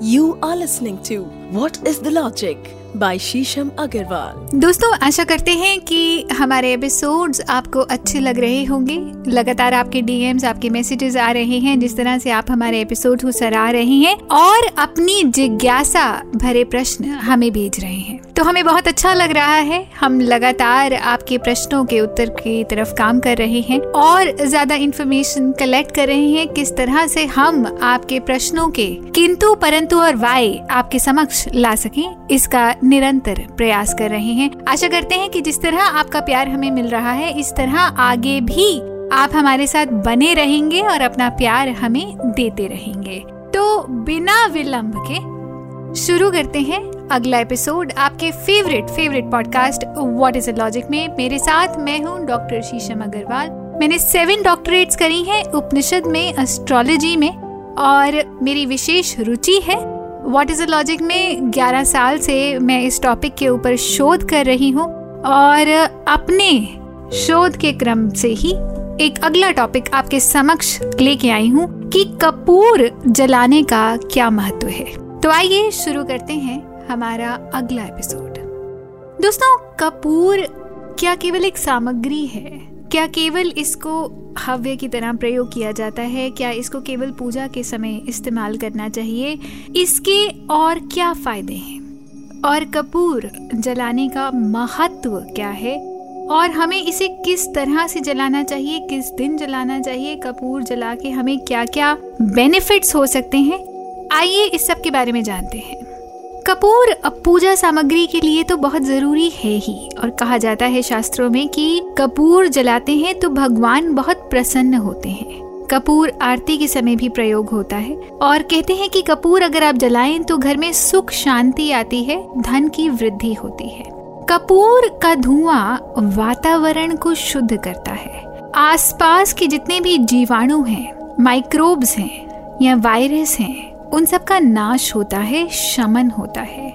You are listening to What is the Logic by Shisham Agarwal. दोस्तों, आशा करते हैं कि हमारे एपिसोड्स आपको अच्छे लग रहे होंगे। लगातार आपके डीएम्स आपके मैसेजेस आ रहे हैं, जिस तरह से आप हमारे एपिसोड को सराह रहे हैं और अपनी जिज्ञासा भरे प्रश्न हमें भेज रहे हैं। तो हमें बहुत अच्छा लग रहा है। हम लगातार आपके प्रश्नों के उत्तर की तरफ़ काम कर रहे हैं और ज़्यादा इंफॉर्मेशन कलेक्ट कर रहे हैं किस तरह से हम आपके प्रश्नों के किंतु परंतु और वाय आपके समक्ष ला सकें। इसका निरंतर प्रयास कर रहे हैं। आशा करते हैं कि जिस तरह आपका प्यार हमें मिल रहा है, इस तरह आगे भी आप हमारे साथ बने रहेंगे और अपना प्यार हमें देते रहेंगे। तो बिना विलंब के शुरू करते हैं अगला एपिसोड, आपके favourite favourite podcast what is a logic में। मेरे साथ मैं हूँ डॉक्टर शीशम अग्रवाल। मैंने सेवन डॉक्टरेट्स करी हैं उपनिषद में एस्ट्रोलॉजी में, और मेरी विशेष रुचि है व्हाट इज़ अ लॉजिक में 11 साल से मैं इस टॉपिक के ऊपर शोध कर रही हूँ और अपने शोध के क्रम से ही एक अगला टॉपिक आपके समक्ष लेके आई हूँ कि कपूर जलाने का क्या महत्व है। तो आइए शुरू करते हैं हमारा अगला एपिसोड दोस्तों, कपूर क्या केवल एक सामग्री है? क्या केवल इसको हव्य की तरह प्रयोग किया जाता है? क्या इसको केवल पूजा के समय इस्तेमाल करना चाहिए? इसके और क्या फ़ायदे हैं? और कपूर जलाने का महत्व क्या है? और हमें इसे किस तरह से जलाना चाहिए? किस दिन जलाना चाहिए? कपूर जला के हमें क्या क्या बेनिफिट्स हो सकते हैं? आइए इस सब के बारे में जानते हैं। कपूर पूजा सामग्री के लिए तो बहुत ज़रूरी है ही। और कहा जाता है शास्त्रों में कि कपूर जलाते हैं तो भगवान बहुत प्रसन्न होते हैं। कपूर आरती के समय भी प्रयोग होता है। और कहते हैं कि कपूर अगर आप जलाएँ तो घर में सुख शांति आती है, धन की वृद्धि होती है। कपूर का धुआँ वातावरण को शुद्ध करता है। आसपास के जितने भी जीवाणु हैं, माइक्रोब्स हैं या वायरस हैं उन सब का नाश होता है, शमन होता है।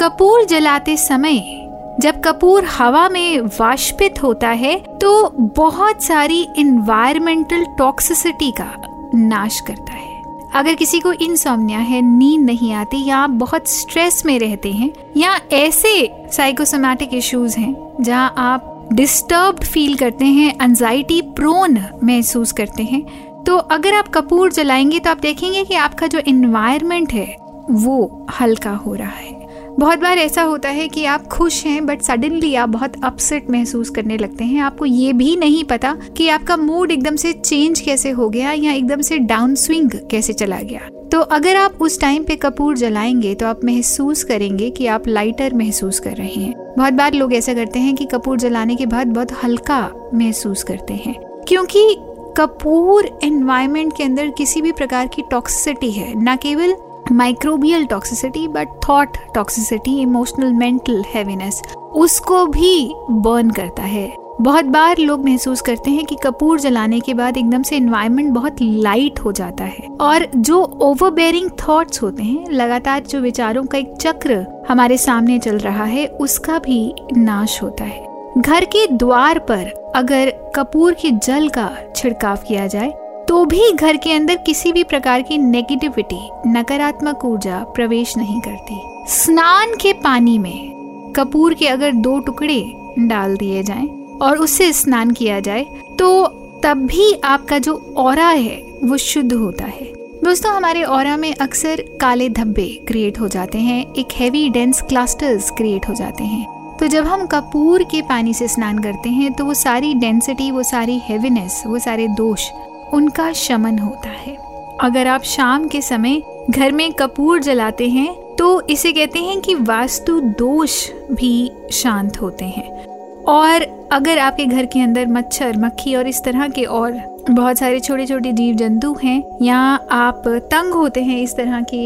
कपूर जलाते समय, जब कपूर हवा में वाष्पित होता है तो बहुत सारी इन्वायरमेंटल टॉक्सिसिटी का नाश करता है। अगर किसी को इंसोमनिया है, नींद नहीं आती, या आप बहुत स्ट्रेस में रहते हैं, या ऐसे साइकोसोमैटिक इश्यूज़ हैं, जहाँ आप डिस्टर्ब्ड फील करते हैं एंजाइटी प्रोन महसूस करते हैं तो अगर आप कपूर जलाएँगे तो आप देखेंगे कि आपका जो इन्वायरमेंट है, वो हल्का हो रहा है। बहुत बार ऐसा होता है कि आप खुश हैं बट सडनली आप बहुत अपसेट महसूस करने लगते हैं। आपको ये भी नहीं पता कि आपका मूड एकदम से चेंज कैसे हो गया या एकदम से डाउन स्विंग कैसे चला गया। तो अगर आप उस टाइम पे कपूर जलाएँगे तो आप महसूस करेंगे कि आप लाइटर महसूस कर रहे हैं। बहुत बार लोग ऐसा करते हैं कि कपूर जलाने के बाद बहुत हल्का महसूस करते हैं, क्योंकि कपूर एनवायरमेंट के अंदर किसी भी प्रकार की टॉक्सिसिटी है। न केवल microbial toxicity but thought toxicity emotional mental heaviness उसको भी बर्न करता है। बहुत बार लोग महसूस करते हैं कि कपूर जलाने के बाद एकदम से इन्वायरमेंट बहुत लाइट हो जाता है। और जो ओवरबेरिंग थॉट्स होते हैं, लगातार जो विचारों का एक चक्र हमारे सामने चल रहा है, उसका भी नाश होता है। घर के द्वार पर अगर कपूर के जल का छिड़काव किया जाए तो भी घर के अंदर किसी भी प्रकार की नेगेटिविटी नकारात्मक ऊर्जा प्रवेश नहीं करती। स्नान के पानी में कपूर के अगर दो टुकड़े डाल दिए जाएँ और उससे स्नान किया जाए तो तब भी आपका जो और है, वो शुद्ध होता है। दोस्तों, हमारे और में अक्सर काले धब्बे क्रिएट हो जाते हैं, एक हैवी डेंस क्लस्टर्स क्रिएट हो जाते हैं। तो जब हम कपूर के पानी से स्नान करते हैं तो वो सारी डेंसिटी वो सारी हेवीनेस वो सारे दोष, उनका शमन होता है। अगर आप शाम के समय घर में कपूर जलाते हैं तो इसे कहते हैं कि वास्तु दोष भी शांत होते हैं। और अगर आपके घर के अंदर मच्छर, मक्खी और इस तरह के और बहुत सारे छोटे छोटे जीव जंतु हैं या आप तंग होते हैं इस तरह के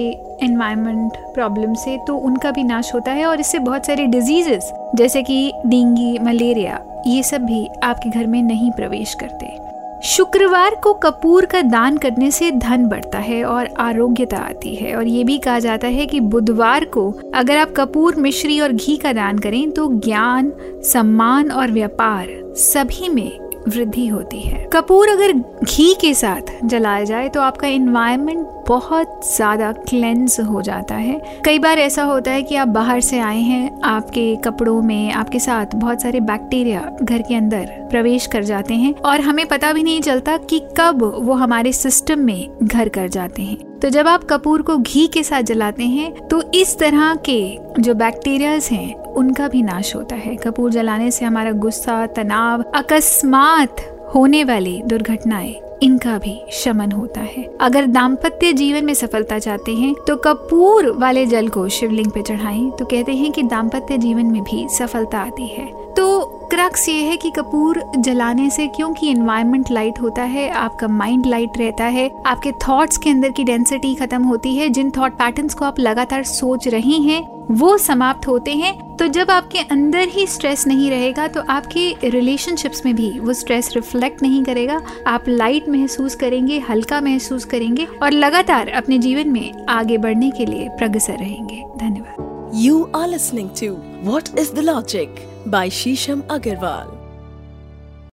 एनवायरनमेंट प्रॉब्लम से तो उनका भी नाश होता है और इससे बहुत सारे डिजीजेस जैसे कि डेंगी, मलेरिया, ये सब भी आपके घर में नहीं प्रवेश करते। शुक्रवार को कपूर का दान करने से धन बढ़ता है और आरोग्यता आती है। और ये भी कहा जाता है कि बुधवार को अगर आप कपूर, मिश्री और घी का दान करें तो ज्ञान, सम्मान और व्यापार सभी में वृद्धि होती है। कपूर अगर घी के साथ जलाया जाए तो आपका इन्वायरमेंट बहुत ज़्यादा क्लेंस हो जाता है। कई बार ऐसा होता है कि आप बाहर से आए हैं, आपके कपड़ों में, आपके साथ बहुत सारे बैक्टीरिया घर के अंदर प्रवेश कर जाते हैं, और हमें पता भी नहीं चलता कि कब वो हमारे सिस्टम में घर कर जाते हैं। तो जब आप कपूर को घी के साथ जलाते हैं तो इस तरह के जो बैक्टीरियाज हैं उनका भी नाश होता है। कपूर जलाने से हमारा गुस्सा, तनाव, अकस्मात होने वाली दुर्घटनाएँ, इनका भी शमन होता है। अगर दाम्पत्य जीवन में सफलता चाहते हैं तो कपूर वाले जल को शिवलिंग पे चढ़ाएँ। तो कहते हैं कि दाम्पत्य जीवन में भी सफलता आती है। तो क्रक्स ये है कि कपूर जलाने से क्योंकि एनवायरमेंट लाइट होता है, आपका माइंड लाइट रहता है, आपके थॉट्स के अंदर की डेंसिटी खत्म होती है। जिन थॉट पैटर्न्स को आप लगातार सोच रही हैं वो समाप्त होते हैं तो जब आपके अंदर ही स्ट्रेस नहीं रहेगा तो आपके रिलेशनशिप्स में भी वो स्ट्रेस रिफ्लेक्ट नहीं करेगा। आप लाइट महसूस करेंगे, हल्का महसूस करेंगे और लगातार अपने जीवन में आगे बढ़ने के लिए प्रगसर रहेंगे। धन्यवाद। You are listening to what is the logic by Shisham Agarwal.